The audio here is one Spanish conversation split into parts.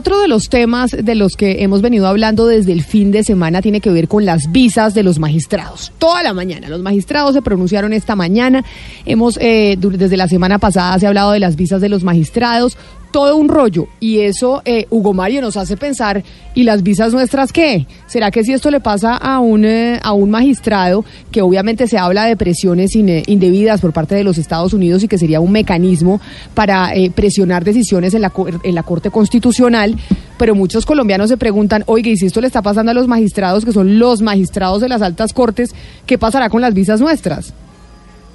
otro de los temas de los que hemos venido hablando desde el fin de semana tiene que ver con las visas de los magistrados. Toda la mañana, los magistrados se pronunciaron esta mañana. Hemos, eh, desde la semana pasada se ha hablado de las visas de los magistrados todo un rollo. Y eso, eh, Hugo Mario, nos hace pensar, ¿y las visas nuestras qué? ¿Será que si esto le pasa a un, eh, a un magistrado, que obviamente se habla de presiones indebidas por parte de los Estados Unidos y que sería un mecanismo para eh, presionar decisiones en la, en la Corte Constitucional, pero muchos colombianos se preguntan, oiga, y si esto le está pasando a los magistrados, que son los magistrados de las altas cortes, ¿qué pasará con las visas nuestras?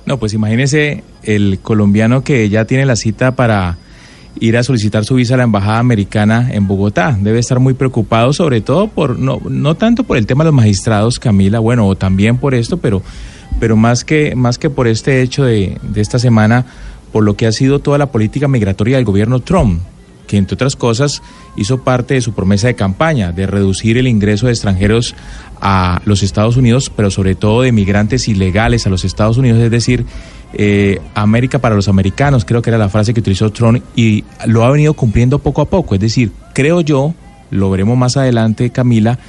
No, pues imagínese el colombiano que ya tiene la cita para ir a solicitar su visa a la embajada americana en Bogotá. Debe estar muy preocupado, sobre todo por no no tanto por el tema de los magistrados, Camila, bueno, o también por esto, pero pero más que más que por este hecho de, de esta semana, por lo que ha sido toda la política migratoria del gobierno Trump que entre otras cosas hizo parte de su promesa de campaña de reducir el ingreso de extranjeros a los Estados Unidos, pero sobre todo de migrantes ilegales a los Estados Unidos, es decir, eh, América para los americanos, creo que era la frase que utilizó Trump y lo ha venido cumpliendo poco a poco, es decir, creo yo, lo veremos más adelante, Camila,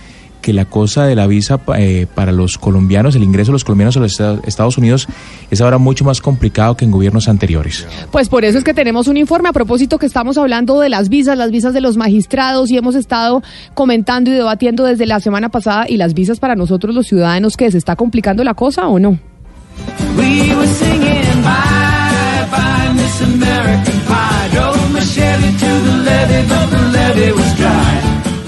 que la cosa de la visa eh, para los colombianos, el ingreso de los colombianos a los Estados Unidos es ahora mucho más complicado que en gobiernos anteriores. Pues por eso es que tenemos un informe a propósito que estamos hablando de las visas, las visas de los magistrados y hemos estado comentando y debatiendo desde la semana pasada y las visas para nosotros los ciudadanos que se está complicando la cosa o no.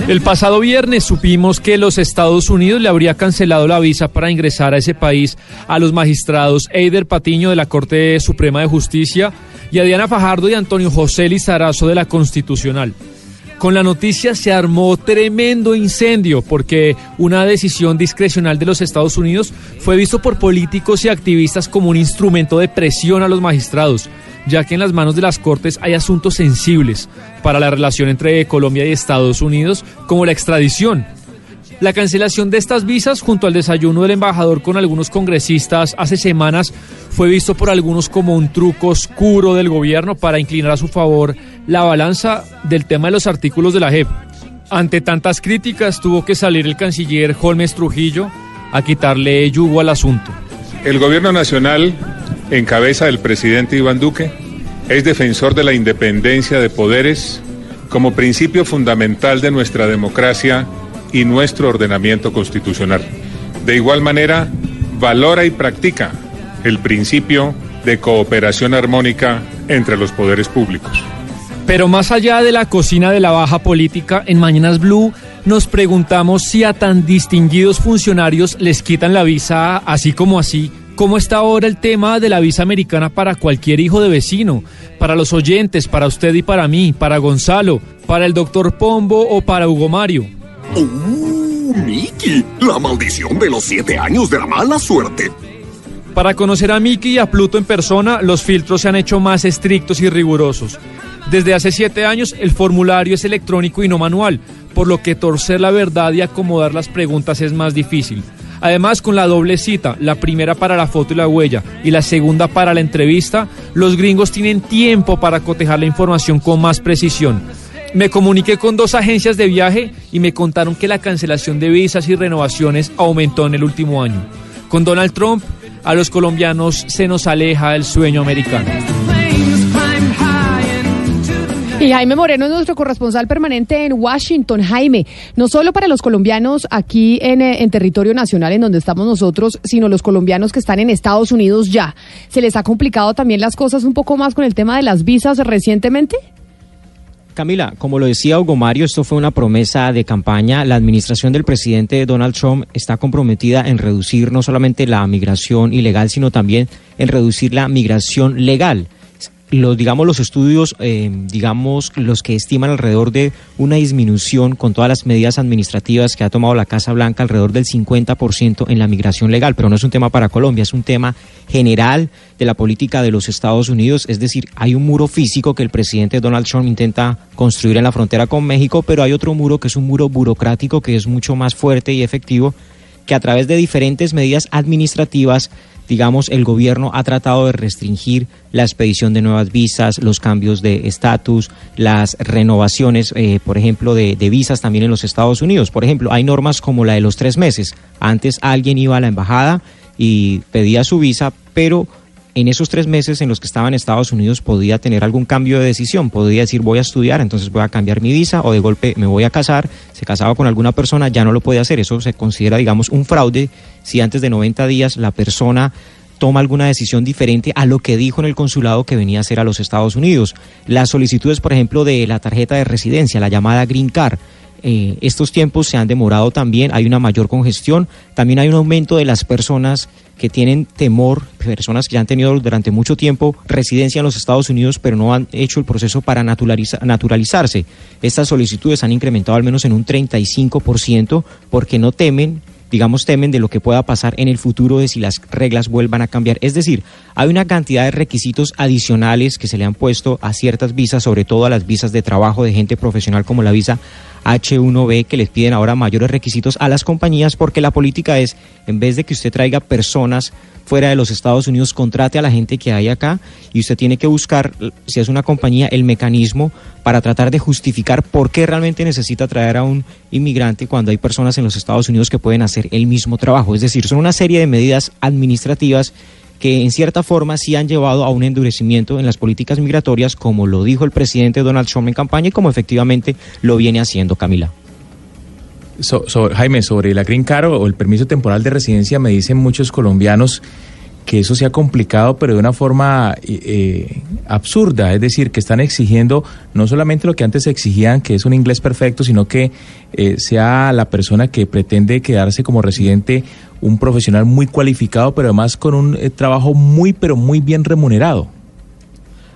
El pasado viernes supimos que los Estados Unidos le habría cancelado la visa para ingresar a ese país a los magistrados Eider Patiño de la Corte Suprema de Justicia y a Diana Fajardo y Antonio José Lizarazo de la Constitucional. Con la noticia se armó tremendo incendio porque una decisión discrecional de los Estados Unidos fue visto por políticos y activistas como un instrumento de presión a los magistrados ya que en las manos de las Cortes hay asuntos sensibles para la relación entre Colombia y Estados Unidos, como la extradición. La cancelación de estas visas junto al desayuno del embajador con algunos congresistas hace semanas fue visto por algunos como un truco oscuro del gobierno para inclinar a su favor la balanza del tema de los artículos de la JEP. Ante tantas críticas tuvo que salir el canciller Holmes Trujillo a quitarle yugo al asunto. El gobierno nacional en cabeza del presidente Iván Duque, es defensor de la independencia de poderes como principio fundamental de nuestra democracia y nuestro ordenamiento constitucional. De igual manera, valora y practica el principio de cooperación armónica entre los poderes públicos. Pero más allá de la cocina de la baja política, en Mañanas Blue nos preguntamos si a tan distinguidos funcionarios les quitan la visa así como así ¿Cómo está ahora el tema de la visa americana para cualquier hijo de vecino? Para los oyentes, para usted y para mí, para Gonzalo, para el doctor Pombo o para Hugo Mario. ¡Uh, Miki! La maldición de los siete años de la mala suerte. Para conocer a Miki y a Pluto en persona, los filtros se han hecho más estrictos y rigurosos. Desde hace siete años, el formulario es electrónico y no manual, por lo que torcer la verdad y acomodar las preguntas es más difícil. Además, con la doble cita, la primera para la foto y la huella y la segunda para la entrevista, los gringos tienen tiempo para cotejar la información con más precisión. Me comuniqué con dos agencias de viaje y me contaron que la cancelación de visas y renovaciones aumentó en el último año. Con Donald Trump, a los colombianos se nos aleja el sueño americano. Y Jaime Moreno es nuestro corresponsal permanente en Washington. Jaime, no solo para los colombianos aquí en, eh, en, territorio nacional en donde estamos nosotros, sino los colombianos que están en Estados Unidos ya. ¿Se les ha complicado también las cosas un poco más con el tema de las visas recientemente? Camila, como lo decía Hugo Mario, esto fue una promesa de campaña. La administración del presidente Donald Trump está comprometida en reducir no solamente la migración ilegal, sino también en reducir la migración legal los digamos los estudios eh, digamos los que estiman alrededor de una disminución con todas las medidas administrativas que ha tomado la Casa Blanca alrededor del 50% en la migración legal, pero no es un tema para Colombia, es un tema general de la política de los Estados Unidos, es decir, hay un muro físico que el presidente Donald Trump intenta construir en la frontera con México, pero hay otro muro que es un muro burocrático que es mucho más fuerte y efectivo que a través de diferentes medidas administrativas digamos, el gobierno ha tratado de restringir la expedición de nuevas visas, los cambios de estatus, las renovaciones, eh, por ejemplo, de, de, visas también en los Estados Unidos. Por ejemplo, hay normas como la de los tres meses. Antes alguien iba a la embajada y pedía su visa, pero en esos tres meses en los que estaba en Estados Unidos podía tener algún cambio de decisión, podía decir voy a estudiar, entonces voy a cambiar mi visa o de golpe me voy a casar, se casaba con alguna persona, ya no lo puede hacer, eso se considera digamos un fraude si antes de 90 días la persona toma alguna decisión diferente a lo que dijo en el consulado que venía a hacer a los Estados Unidos. Las solicitudes, por ejemplo, de la tarjeta de residencia, la llamada Green Card, eh, estos tiempos se han demorado también, hay una mayor congestión, también hay un aumento de las personas que tienen temor, personas que ya han tenido durante mucho tiempo residencia en los Estados Unidos, pero no han hecho el proceso para naturalizarse. Estas solicitudes han incrementado al menos en un 35% porque no temen digamos, temen de lo que pueda pasar en el futuro de si las reglas vuelvan a cambiar. Es decir, hay una cantidad de requisitos adicionales que se le han puesto a ciertas visas, sobre todo a las visas de trabajo de gente profesional como la visa H1B, que les piden ahora mayores requisitos a las compañías porque la política es, en vez de que usted traiga personas fuera de los Estados Unidos, contrate a la gente que hay acá y usted tiene que buscar, si es una compañía, el mecanismo para tratar de justificar por qué realmente necesita traer a un inmigrante cuando hay personas en los Estados Unidos que pueden hacer el mismo trabajo. Es decir, son una serie de medidas administrativas que en cierta forma sí han llevado a un endurecimiento en las políticas migratorias, como lo dijo el presidente Donald Trump en campaña y como efectivamente lo viene haciendo Camila. Jaime, sobre la Green Card o el permiso temporal de residencia, me dicen muchos colombianos que eso se ha complicado, pero de una forma eh, absurda, es decir, que están exigiendo no solamente lo que antes exigían, que es un inglés perfecto, sino que eh, sea la persona que pretende quedarse como residente un profesional muy cualificado, pero además con un eh, trabajo muy, pero muy bien remunerado.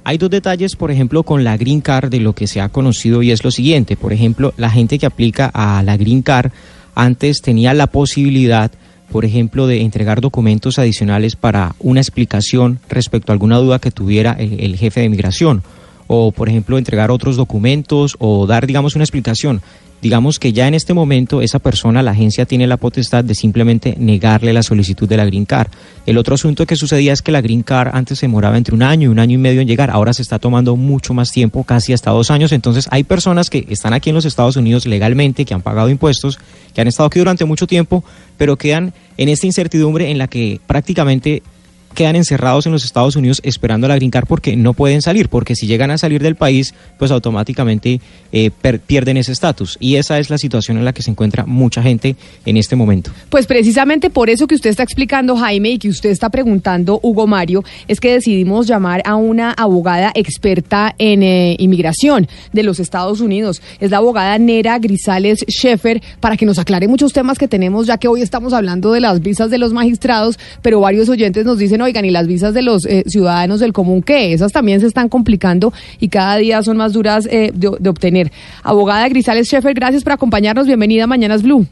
Hay dos detalles, por ejemplo, con la Green Card de lo que se ha conocido y es lo siguiente. Por ejemplo, la gente que aplica a la Green Card antes tenía la posibilidad, por ejemplo, de entregar documentos adicionales para una explicación respecto a alguna duda que tuviera el, el jefe de migración o, por ejemplo, entregar otros documentos o dar, digamos, una explicación digamos que ya en este momento esa persona, la agencia tiene la potestad de simplemente negarle la solicitud de la Green Card. El otro asunto que sucedía es que la Green Card antes se demoraba entre un año y un año y medio en llegar, ahora se está tomando mucho más tiempo, casi hasta dos años. Entonces hay personas que están aquí en los Estados Unidos legalmente, que han pagado impuestos, que han estado aquí durante mucho tiempo, pero quedan en esta incertidumbre en la que prácticamente quedan encerrados en los Estados Unidos esperando la Green porque no pueden salir, porque si llegan a salir del país, pues automáticamente eh, pierden ese estatus. Y esa es la situación en la que se encuentra mucha gente en este momento. Pues precisamente por eso que usted está explicando, Jaime, y que usted está preguntando, Hugo Mario, es que decidimos llamar a una abogada experta en eh, inmigración de los Estados Unidos. Es la abogada Nera Grisales Sheffer, para que nos aclare muchos temas que tenemos, ya que hoy estamos hablando de las visas de los magistrados, pero varios oyentes nos dicen, oigan, ¿y las visas de los eh, ciudadanos del común qué? Esas también se están complicando y cada día son más duras eh, de, de, obtener. Abogada Grisales Sheffer, gracias por acompañarnos. Bienvenida a Mañanas Blue.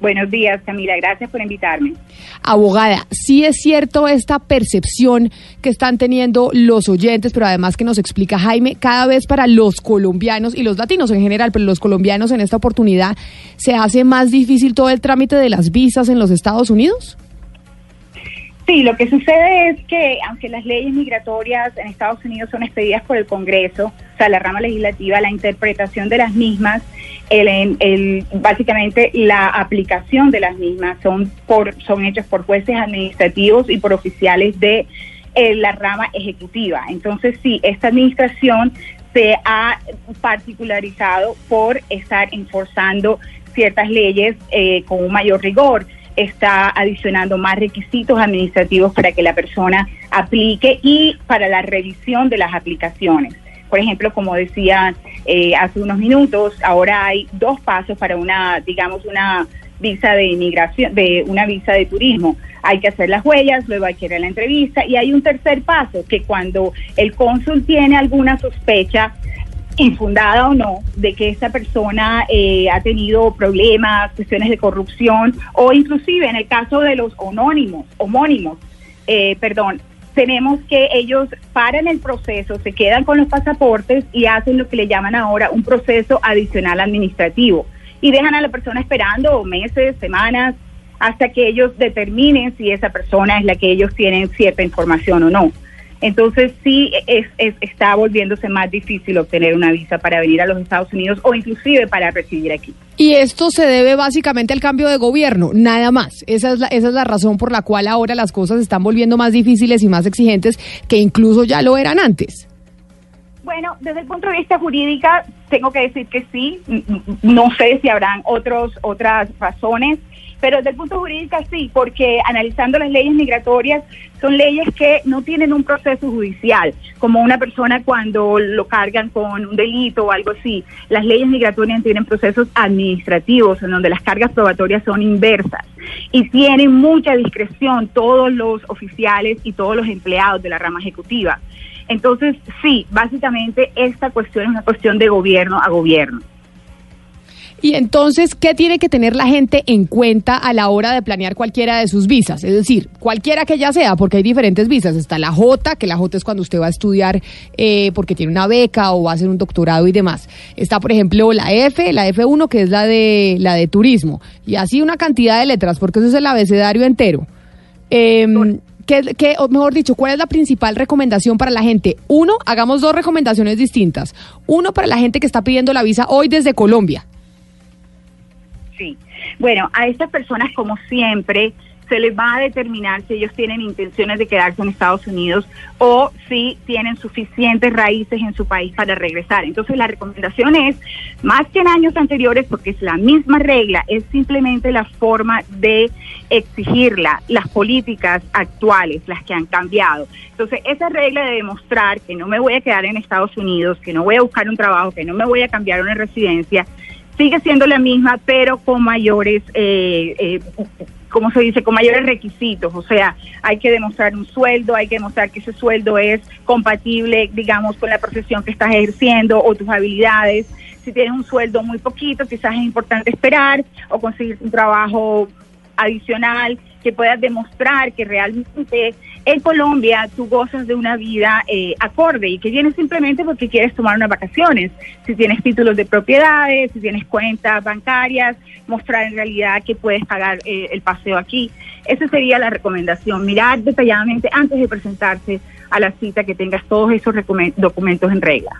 Buenos días, Camila. Gracias por invitarme. Abogada, sí es cierto esta percepción que están teniendo los oyentes, pero además que nos explica Jaime, cada vez para los colombianos y los latinos en general, pero los colombianos en esta oportunidad, ¿se hace más difícil todo el trámite de las visas en los Estados Unidos? Sí, lo que sucede es que aunque las leyes migratorias en Estados Unidos son expedidas por el Congreso, o sea, la rama legislativa, la interpretación de las mismas, el, el, básicamente la aplicación de las mismas son por son hechos por jueces administrativos y por oficiales de eh, la rama ejecutiva. Entonces, sí, esta administración se ha particularizado por estar enforzando ciertas leyes eh, con un mayor rigor está adicionando más requisitos administrativos para que la persona aplique y para la revisión de las aplicaciones. Por ejemplo, como decía eh, hace unos minutos, ahora hay dos pasos para una, digamos, una visa de inmigración, de una visa de turismo. Hay que hacer las huellas, luego hay que ir a la entrevista y hay un tercer paso que cuando el cónsul tiene alguna sospecha infundada o no, de que esa persona eh, ha tenido problemas, cuestiones de corrupción o inclusive en el caso de los homónimos, homónimos, eh, perdón, tenemos que ellos paran el proceso, se quedan con los pasaportes y hacen lo que le llaman ahora un proceso adicional administrativo y dejan a la persona esperando meses, semanas hasta que ellos determinen si esa persona es la que ellos tienen cierta información o no. Entonces sí es, está volviéndose más difícil obtener una visa para venir a los Estados Unidos o inclusive para residir aquí. Y esto se debe básicamente al cambio de gobierno, nada más. Esa es, la, esa es la razón por la cual ahora las cosas están volviendo más difíciles y más exigentes que incluso ya lo eran antes. Bueno, desde el punto de vista jurídico, tengo que decir que sí. No sé si habrán otros, otras razones pero desde el punto jurídico sí, porque analizando las leyes migratorias son leyes que no tienen un proceso judicial, como una persona cuando lo cargan con un delito o algo así. Las leyes migratorias tienen procesos administrativos en donde las cargas probatorias son inversas y tienen mucha discreción todos los oficiales y todos los empleados de la rama ejecutiva. Entonces, sí, básicamente esta cuestión es una cuestión de gobierno a gobierno. Y entonces, ¿qué tiene que tener la gente en cuenta a la hora de planear cualquiera de sus visas? Es decir, cualquiera que ya sea, porque hay diferentes visas. Está la J, que la J es cuando usted va a estudiar eh, porque tiene una beca o va a hacer un doctorado y demás. Está, por ejemplo, la F, la F1, que es la de, la de turismo. Y así una cantidad de letras, porque eso es el abecedario entero. Eh, ¿Qué, o mejor dicho, cuál es la principal recomendación para la gente? Uno, hagamos dos recomendaciones distintas. Uno para la gente que está pidiendo la visa hoy desde Colombia. Sí. Bueno, a estas personas, como siempre, se les va a determinar si ellos tienen intenciones de quedarse en Estados Unidos o si tienen suficientes raíces en su país para regresar. Entonces la recomendación es, más que en años anteriores, porque es la misma regla, es simplemente la forma de exigirla, las políticas actuales, las que han cambiado. Entonces esa regla de demostrar que no me voy a quedar en Estados Unidos, que no voy a buscar un trabajo, que no me voy a cambiar una residencia, sigue siendo la misma, pero con mayores eh, eh, se dice, con mayores requisitos. O sea, hay que demostrar un sueldo, hay que demostrar que ese sueldo es compatible, digamos, con la profesión que estás ejerciendo o tus habilidades. Si tienes un sueldo muy poquito, quizás es importante esperar o conseguir un trabajo adicional que puedas demostrar que realmente en Colombia tú gozas de una vida eh, acorde y que vienes simplemente porque quieres tomar unas vacaciones. Si tienes títulos de propiedades, si tienes cuentas bancarias, mostrar en realidad que puedes pagar eh, el paseo aquí. Esa sería la recomendación, mirar detalladamente antes de presentarse a la cita que tengas todos esos documentos en regla.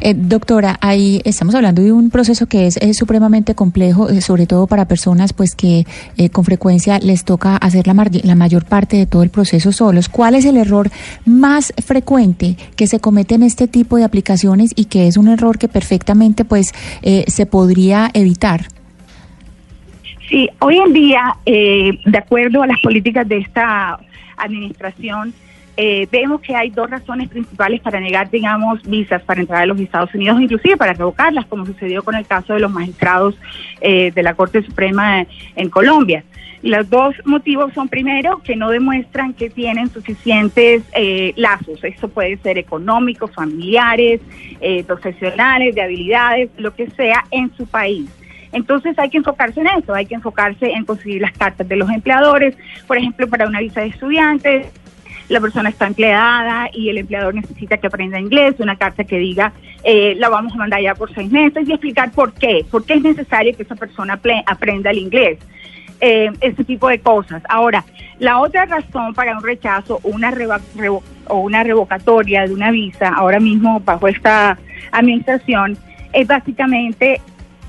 Eh, doctora, ahí estamos hablando de un proceso que es, supremamente complejo, eh, sobre todo para personas pues que eh, con frecuencia les toca hacer la, la mayor parte de todo el proceso solos. ¿Cuál es el error más frecuente que se comete en este tipo de aplicaciones y que es un error que perfectamente pues se podría evitar? Sí, hoy en día, de acuerdo a las políticas de esta administración, eh, vemos que hay dos razones principales para negar, digamos, visas para entrar a los Estados Unidos, inclusive para revocarlas, como sucedió con el caso de los magistrados eh, de la Corte Suprema en Colombia. Los dos motivos son, primero, que no demuestran que tienen suficientes eh, lazos. Esto puede ser económicos, familiares, profesionales, de habilidades, lo que sea, en su país. Entonces hay que enfocarse en eso, hay que enfocarse en conseguir las cartas de los empleadores, por ejemplo, para una visa de estudiantes, la persona está empleada y el empleador necesita que aprenda inglés, una carta que diga eh, la vamos a mandar ya por seis meses y explicar por qué, por qué es necesario que esa persona aprenda el inglés. Eh, ese tipo de cosas. Ahora, la otra razón para un rechazo una, o una revocatoria de una visa ahora mismo bajo esta administración es básicamente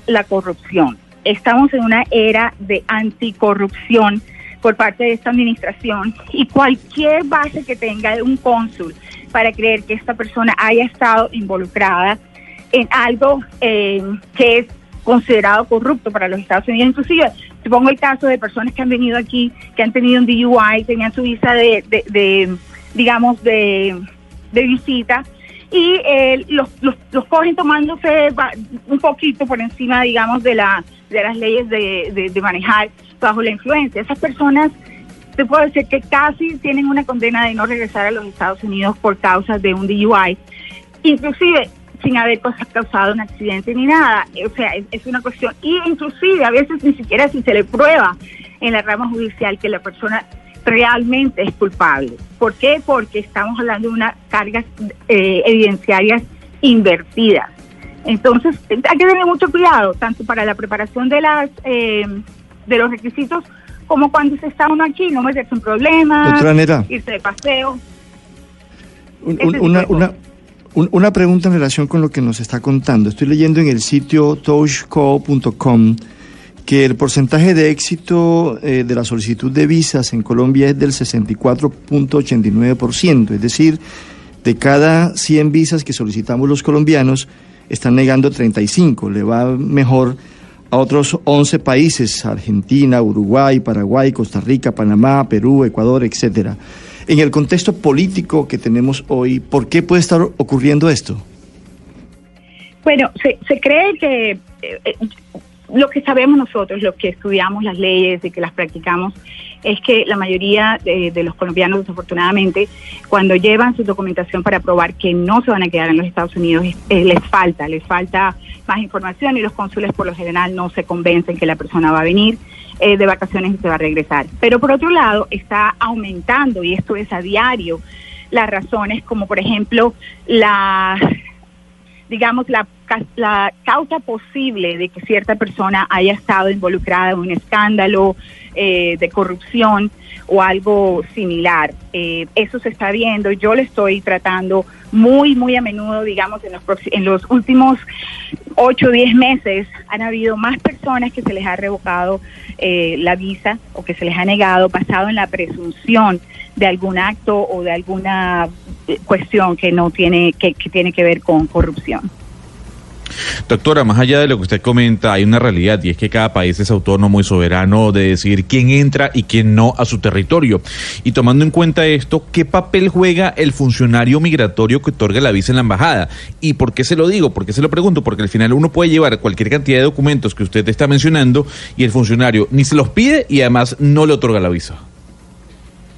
la corrupción. Estamos en una era de anticorrupción por parte de esta administración y cualquier base que tenga un cónsul para creer que esta persona haya estado involucrada en algo eh, que es considerado corrupto para los Estados Unidos. Inclusive, te pongo el caso de personas que han venido aquí, que han tenido un DUI, tenían su visa de, digamos, de, visita, y eh, los, los, los, cogen tomándose un poquito por encima, digamos, de, la, de las leyes de, de manejar bajo la influencia. Esas personas, te puedo decir que casi tienen una condena de no regresar a los Estados Unidos por causa de un DUI, inclusive sin haber causado un accidente ni nada. O sea, es, una cuestión, y inclusive a veces ni siquiera si se le prueba en la rama judicial que la persona realmente es culpable. ¿Por qué? Porque estamos hablando de unas cargas eh, evidenciarias invertidas. Entonces, hay que tener mucho cuidado, tanto para la preparación de las eh, de los requisitos como cuando se está uno aquí, no meterse un problema, Doctora Nera. irse de paseo. Un- un- una, una, un- una pregunta en relación con lo que nos está contando. Estoy leyendo en el sitio touchco.com que el porcentaje de éxito eh, de la solicitud de visas en Colombia es del 64.89%, es decir, de cada 100 visas que solicitamos los colombianos, están negando 35, le va mejor a otros 11 países, Argentina, Uruguay, Paraguay, Costa Rica, Panamá, Perú, Ecuador, etcétera. En el contexto político que tenemos hoy, ¿por qué puede estar ocurriendo esto? Bueno, se, se cree que eh, eh, lo que sabemos nosotros, los que estudiamos las leyes y que las practicamos, es que la mayoría de, los colombianos, desafortunadamente, cuando llevan su documentación para probar que no se van a quedar en los Estados Unidos, les falta, les falta más información y los cónsules por lo general no se convencen que la persona va a venir eh, de vacaciones y se va a regresar. Pero por otro lado, está aumentando, y esto es a diario, las razones como por ejemplo la digamos, la, la causa posible de que cierta persona haya estado involucrada en un escándalo eh, de corrupción o algo similar. Eh, eso se está viendo. Yo le estoy tratando muy, muy a menudo, digamos, en los, en los últimos 8 o 10 meses han habido más personas que se les ha revocado eh, la visa o que se les ha negado basado en la presunción de algún acto o de alguna eh, cuestión que no tiene que, tiene que ver con corrupción. Doctora, más allá de lo que usted comenta, hay una realidad y es que cada país es autónomo y soberano de decidir quién entra y quién no a su territorio. Y tomando en cuenta esto, ¿qué papel juega el funcionario migratorio que otorga la visa en la embajada? ¿Y por qué se lo digo? ¿Por qué se lo pregunto? Porque al final uno puede llevar cualquier cantidad de documentos que usted está mencionando y el funcionario ni se los pide y además no le otorga la visa.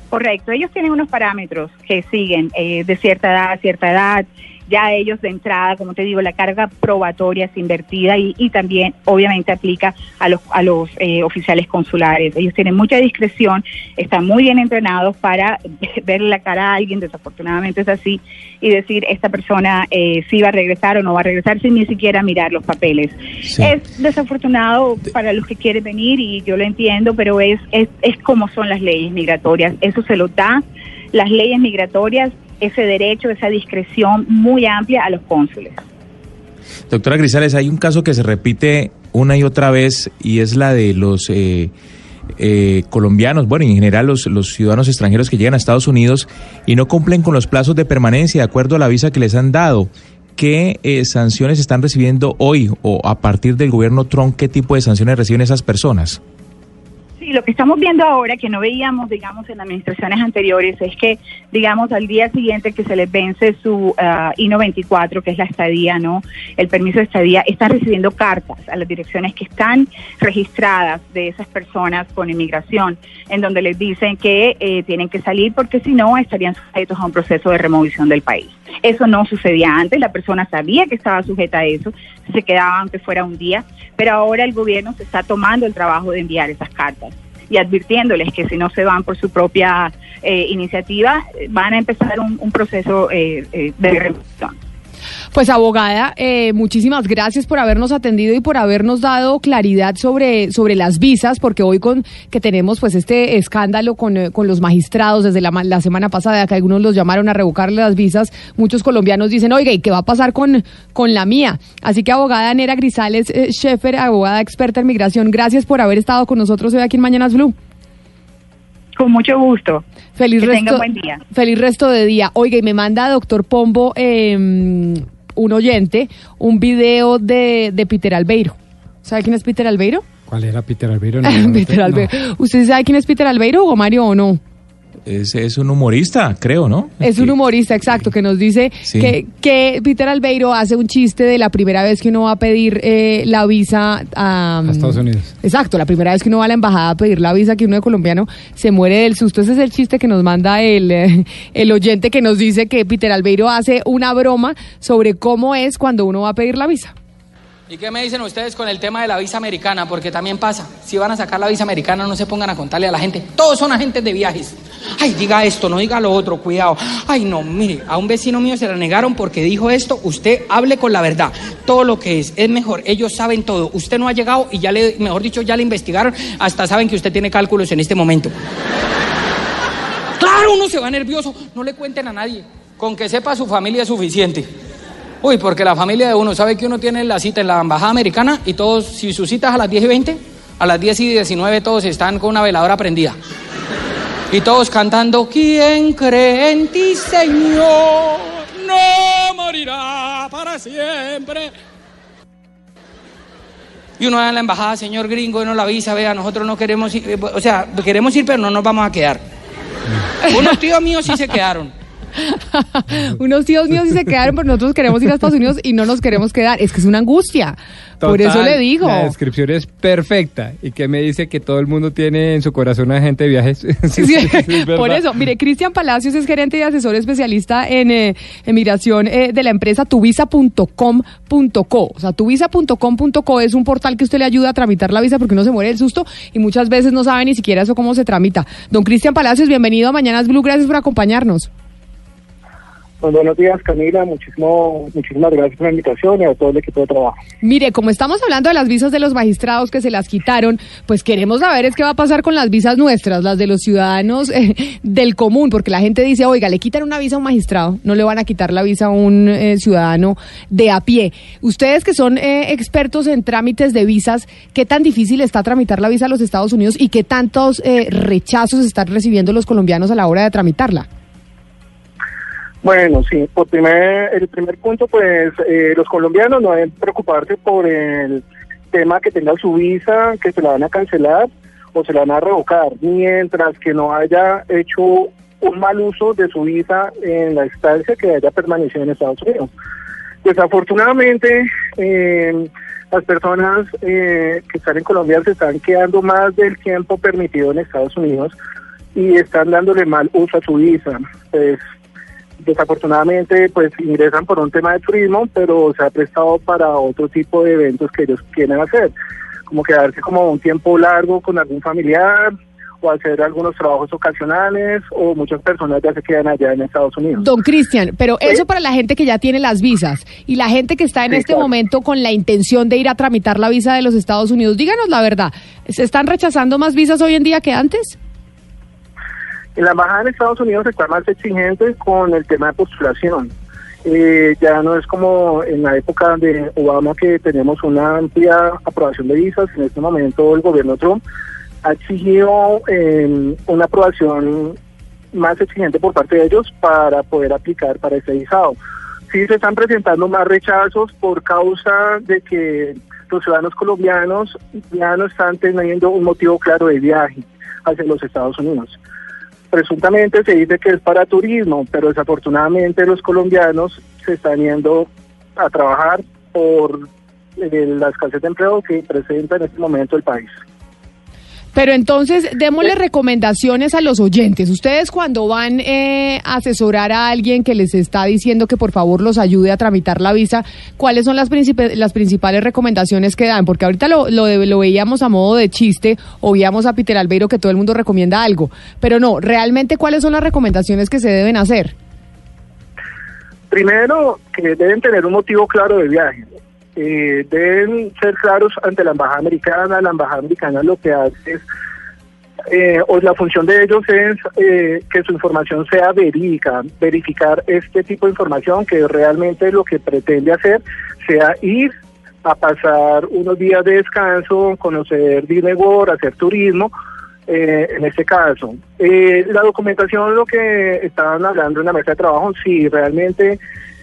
Correcto, ellos tienen unos parámetros que siguen eh, de cierta edad a cierta edad. Ya ellos de entrada, como te digo, la carga probatoria es invertida y, y también obviamente aplica a los, a los eh, oficiales consulares. Ellos tienen mucha discreción, están muy bien entrenados para ver la cara a alguien, desafortunadamente es así, y decir esta persona eh, si va a regresar o no va a regresar sin ni siquiera mirar los papeles. Sí. Es desafortunado para los que quieren venir y yo lo entiendo, pero es, es, es como son las leyes migratorias. Eso se lo da las leyes migratorias, ese derecho, esa discreción muy amplia a los cónsules. Doctora Grisales, hay un caso que se repite una y otra vez y es la de los eh, eh, colombianos, bueno, en general los, los ciudadanos extranjeros que llegan a Estados Unidos y no cumplen con los plazos de permanencia de acuerdo a la visa que les han dado. ¿Qué eh, sanciones están recibiendo hoy o a partir del gobierno Trump? ¿Qué tipo de sanciones reciben esas personas? Sí, lo que estamos viendo ahora, que no veíamos, digamos, en administraciones anteriores, es que, digamos, al día siguiente que se les vence su ah, I-94, que es la estadía, ¿no? El permiso de estadía, están recibiendo cartas a las direcciones que están registradas de esas personas con inmigración, en donde les dicen que eh, tienen que salir porque si no estarían sujetos a un proceso de removición del país. Eso no sucedía antes, la persona sabía que estaba sujeta a eso, se quedaba aunque fuera un día, pero ahora el gobierno se está tomando el trabajo de enviar esas cartas y advirtiéndoles que si no se van por su propia eh, iniciativa, van a empezar un, un proceso eh, eh, de remoción. Pues abogada, eh, muchísimas gracias por habernos atendido y por habernos dado claridad sobre, sobre las visas, porque hoy con que tenemos pues este escándalo con, eh, con los magistrados desde la, la semana pasada, que algunos los llamaron a revocarle las visas, muchos colombianos dicen, oiga, ¿y qué va a pasar con, con la mía? Así que abogada Nera Grisales eh, abogada experta en migración, gracias por haber estado con nosotros hoy aquí en Mañanas Blue. Con mucho gusto. Feliz Que resto, tenga buen día. Feliz resto de día. Oiga, y me manda doctor Pombo, eh, un oyente, un video de, de Peter Albeiro. ¿Sabe quién es Peter Albeiro? ¿Cuál era Peter Albeiro? No, Peter no. Albeiro. ¿Usted sabe quién es Peter Albeiro, Hugo Mario, o no? Es, es un humorista, creo, ¿no? Es un humorista, exacto, que nos dice Sí. que, que Peter Albeiro hace un chiste de la primera vez que uno va a pedir eh, la visa a, A Estados Unidos. Exacto, la primera vez que uno va a la embajada a pedir la visa, que uno de colombiano se muere del susto. Ese es el chiste que nos manda el, eh, el oyente que nos dice que Peter Albeiro hace una broma sobre cómo es cuando uno va a pedir la visa. ¿Y qué me dicen ustedes con el tema de la visa americana? Porque también pasa. Si van a sacar la visa americana, no se pongan a contarle a la gente. Todos son agentes de viajes. Ay, diga esto, no diga lo otro, cuidado. Ay, no, mire, a un vecino mío se la negaron porque dijo esto. Usted hable con la verdad. Todo lo que es, es mejor. Ellos saben todo. Usted no ha llegado y ya le, mejor dicho, ya le investigaron. Hasta saben que usted tiene cálculos en este momento. Claro, uno se va nervioso. No le cuenten a nadie. Con que sepa su familia es suficiente. Uy, porque la familia de uno sabe que uno tiene la cita en la embajada americana y todos, si su cita es a las 10 y 20, a las 10 y 19 todos están con una veladora prendida. Y todos cantando, ¿quién cree en ti, Señor? No morirá para siempre. Y uno va en la embajada, señor gringo, y no la avisa, vea, nosotros no queremos ir, eh, o sea, queremos ir, pero no nos vamos a quedar. Unos tíos míos sí se quedaron. Unos tíos míos sí se quedaron, pero nosotros queremos ir a Estados Unidos y no nos queremos quedar. Es que es una angustia. Por eso le digo. La descripción es perfecta. ¿Y que me dice que todo el mundo tiene en su corazón agente de viajes? Sí, por eso, mire, Cristian Palacios es gerente y asesor especialista en eh, emigración eh, de la empresa tuvisa.com.co. O sea, tuvisa.com.co es un portal que usted le ayuda a tramitar la visa porque uno se muere del susto y muchas veces no sabe ni siquiera eso cómo se tramita. Don Cristian Palacios, bienvenido a Mañanas Blue. Gracias por acompañarnos. Pues buenos días, Camila. Muchísimo, muchísimas gracias por la invitación y a todo el equipo de trabajo. Mire, como estamos hablando de las visas de los magistrados que se las quitaron, pues queremos saber es qué va a pasar con las visas nuestras, las de los ciudadanos eh, del común, porque la gente dice, oiga, le quitan una visa a un magistrado, no le van a quitar la visa a un eh, ciudadano de a pie. Ustedes que son eh, expertos en trámites de visas, ¿qué tan difícil está tramitar la visa a los Estados Unidos y qué tantos rechazos están recibiendo los colombianos a la hora de tramitarla? Bueno, sí, por primer, el primer punto, pues eh, los colombianos no deben preocuparse por el tema que tenga su visa, que se la van a cancelar o se la van a revocar, mientras que no haya hecho un mal uso de su visa en la estancia que haya permanecido en Estados Unidos. Desafortunadamente, eh, las personas eh, que están en Colombia se están quedando más del tiempo permitido en Estados Unidos y están dándole mal uso a su visa. Pues desafortunadamente pues ingresan por un tema de turismo, pero se ha prestado para otro tipo de eventos que ellos quieren hacer, como quedarse como un tiempo largo con algún familiar o hacer algunos trabajos ocasionales o muchas personas ya se quedan allá en Estados Unidos. Don Cristian, pero eso para la gente que ya tiene las visas y la gente que está en este momento con la intención de ir a tramitar la visa de los Estados Unidos, díganos la verdad, ¿se están rechazando más visas hoy en día que antes? En la embajada en Estados Unidos está más exigente con el tema de postulación. Eh, ya no es como en la época de Obama que tenemos una amplia aprobación de visas. En este momento el gobierno Trump ha exigido em, una aprobación más exigente por parte de ellos para poder aplicar para ese visado. Sí se están presentando más rechazos por causa de que los ciudadanos colombianos ya no están teniendo un motivo claro de viaje hacia los Estados Unidos presuntamente se dice que es para turismo, pero desafortunadamente los colombianos se están yendo a trabajar por eh, la escasez de empleo que presenta en este momento el país. Pero entonces, démosle recomendaciones a los oyentes. Ustedes cuando van eh, a asesorar a alguien que les está diciendo que por favor los ayude a tramitar la visa, ¿cuáles son las, las principales recomendaciones que dan? Porque ahorita lo, lo, lo veíamos a modo de chiste, o veíamos a Peter Albeiro que todo el mundo recomienda algo. Pero no, realmente, ¿cuáles son las recomendaciones que se deben hacer? Primero, que deben tener un motivo claro de viaje. Eh, deben ser claros ante la embajada americana. La embajada americana lo que hace es, eh, o la función de ellos es eh, que su información sea verídica, verificar este tipo de información que realmente lo que pretende hacer sea ir a pasar unos días de descanso, conocer Disney World, hacer turismo, en este caso. la documentación, lo que estaban hablando en la mesa de trabajo, si realmente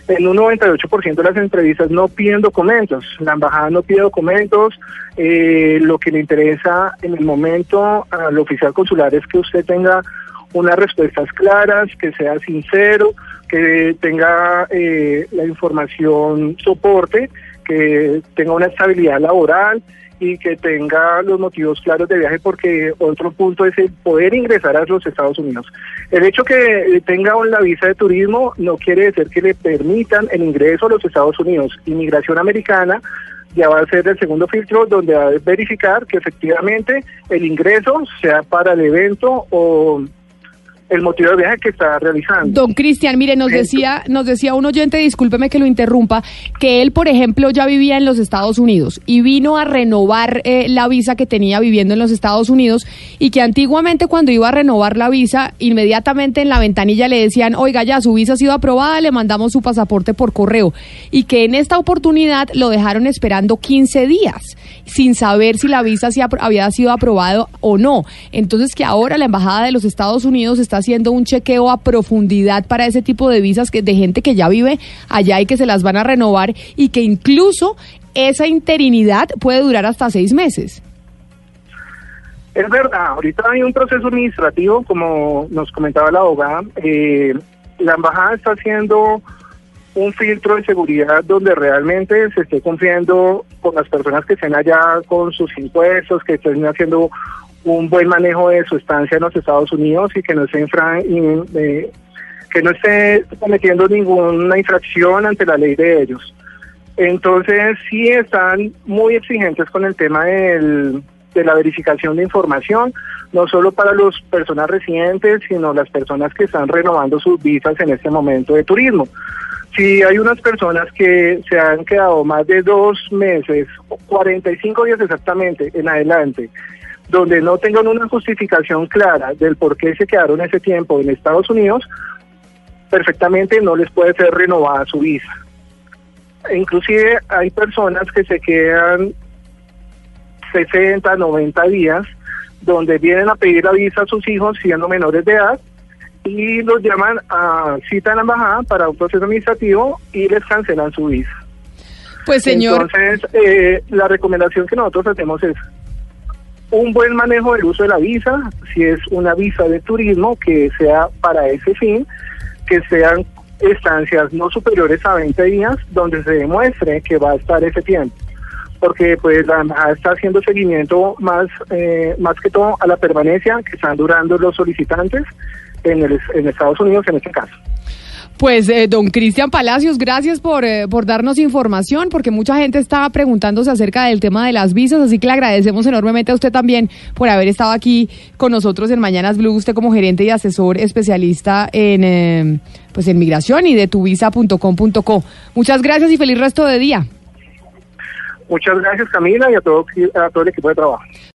en un 98% de las entrevistas no piden documentos, la embajada no pide documentos, eh, lo que le interesa en el momento al oficial consular es que usted tenga unas respuestas claras, que sea sincero, que tenga eh, la información soporte, que tenga una estabilidad laboral y que tenga los motivos claros de viaje porque otro punto es el poder ingresar a los Estados Unidos. El hecho que tenga una visa de turismo no quiere decir que le permitan el ingreso a los Estados Unidos. Inmigración americana ya va a ser el segundo filtro donde va a verificar que efectivamente el ingreso sea para el evento o el motivo de viaje que está realizando. Don Cristian, mire, nos decía, nos decía un oyente, discúlpeme que lo interrumpa, que él, por ejemplo, ya vivía en los Estados Unidos y vino a renovar eh, la visa que tenía viviendo en los Estados Unidos y que antiguamente cuando iba a renovar la visa, inmediatamente en la ventanilla le decían, oiga, ya su visa ha sido aprobada, le mandamos su pasaporte por correo y que en esta oportunidad lo dejaron esperando 15 días sin saber si la visa había sido aprobado o no. Entonces que ahora la Embajada de los Estados Unidos está haciendo un chequeo a profundidad para ese tipo de visas que, de gente que ya vive allá y que se las van a renovar y que incluso esa interinidad puede durar hasta seis meses. Es verdad, ahorita hay un proceso administrativo, como nos comentaba la abogada. eh, la embajada está haciendo un filtro de seguridad donde realmente se esté cumpliendo con las personas que estén allá con sus impuestos, que estén haciendo un buen manejo de su estancia en los Estados Unidos y que no esté infra- in- eh, que no esté cometiendo ninguna infracción ante la ley de ellos. Entonces sí están muy exigentes con el tema del, de la verificación de información, no solo para las personas residentes, sino las personas que están renovando sus visas en este momento de turismo. Si hay unas personas que se han quedado más de dos meses, 45 días exactamente en adelante, donde no tengan una justificación clara del por qué se quedaron ese tiempo en Estados Unidos, perfectamente no les puede ser renovada su visa. Inclusive hay personas que se quedan 60, 90 días, donde vienen a pedir la visa a sus hijos siendo menores de edad y los llaman a cita en la embajada para un proceso administrativo y les cancelan su visa. Pues señor, Entonces, eh, la recomendación que nosotros hacemos es un buen manejo del uso de la visa, si es una visa de turismo, que sea para ese fin, que sean estancias no superiores a 20 días, donde se demuestre que va a estar ese tiempo. Porque pues la está haciendo seguimiento más, eh, más que todo a la permanencia que están durando los solicitantes en, el, en Estados Unidos en este caso. Pues, eh, don Cristian Palacios, gracias por, eh, por darnos información, porque mucha gente estaba preguntándose acerca del tema de las visas, así que le agradecemos enormemente a usted también por haber estado aquí con nosotros en Mañanas Blue, usted como gerente y asesor especialista en, eh, pues en migración y de tuvisa.com.co. Muchas gracias y feliz resto de día. Muchas gracias Camila y a a todo el equipo de trabajo.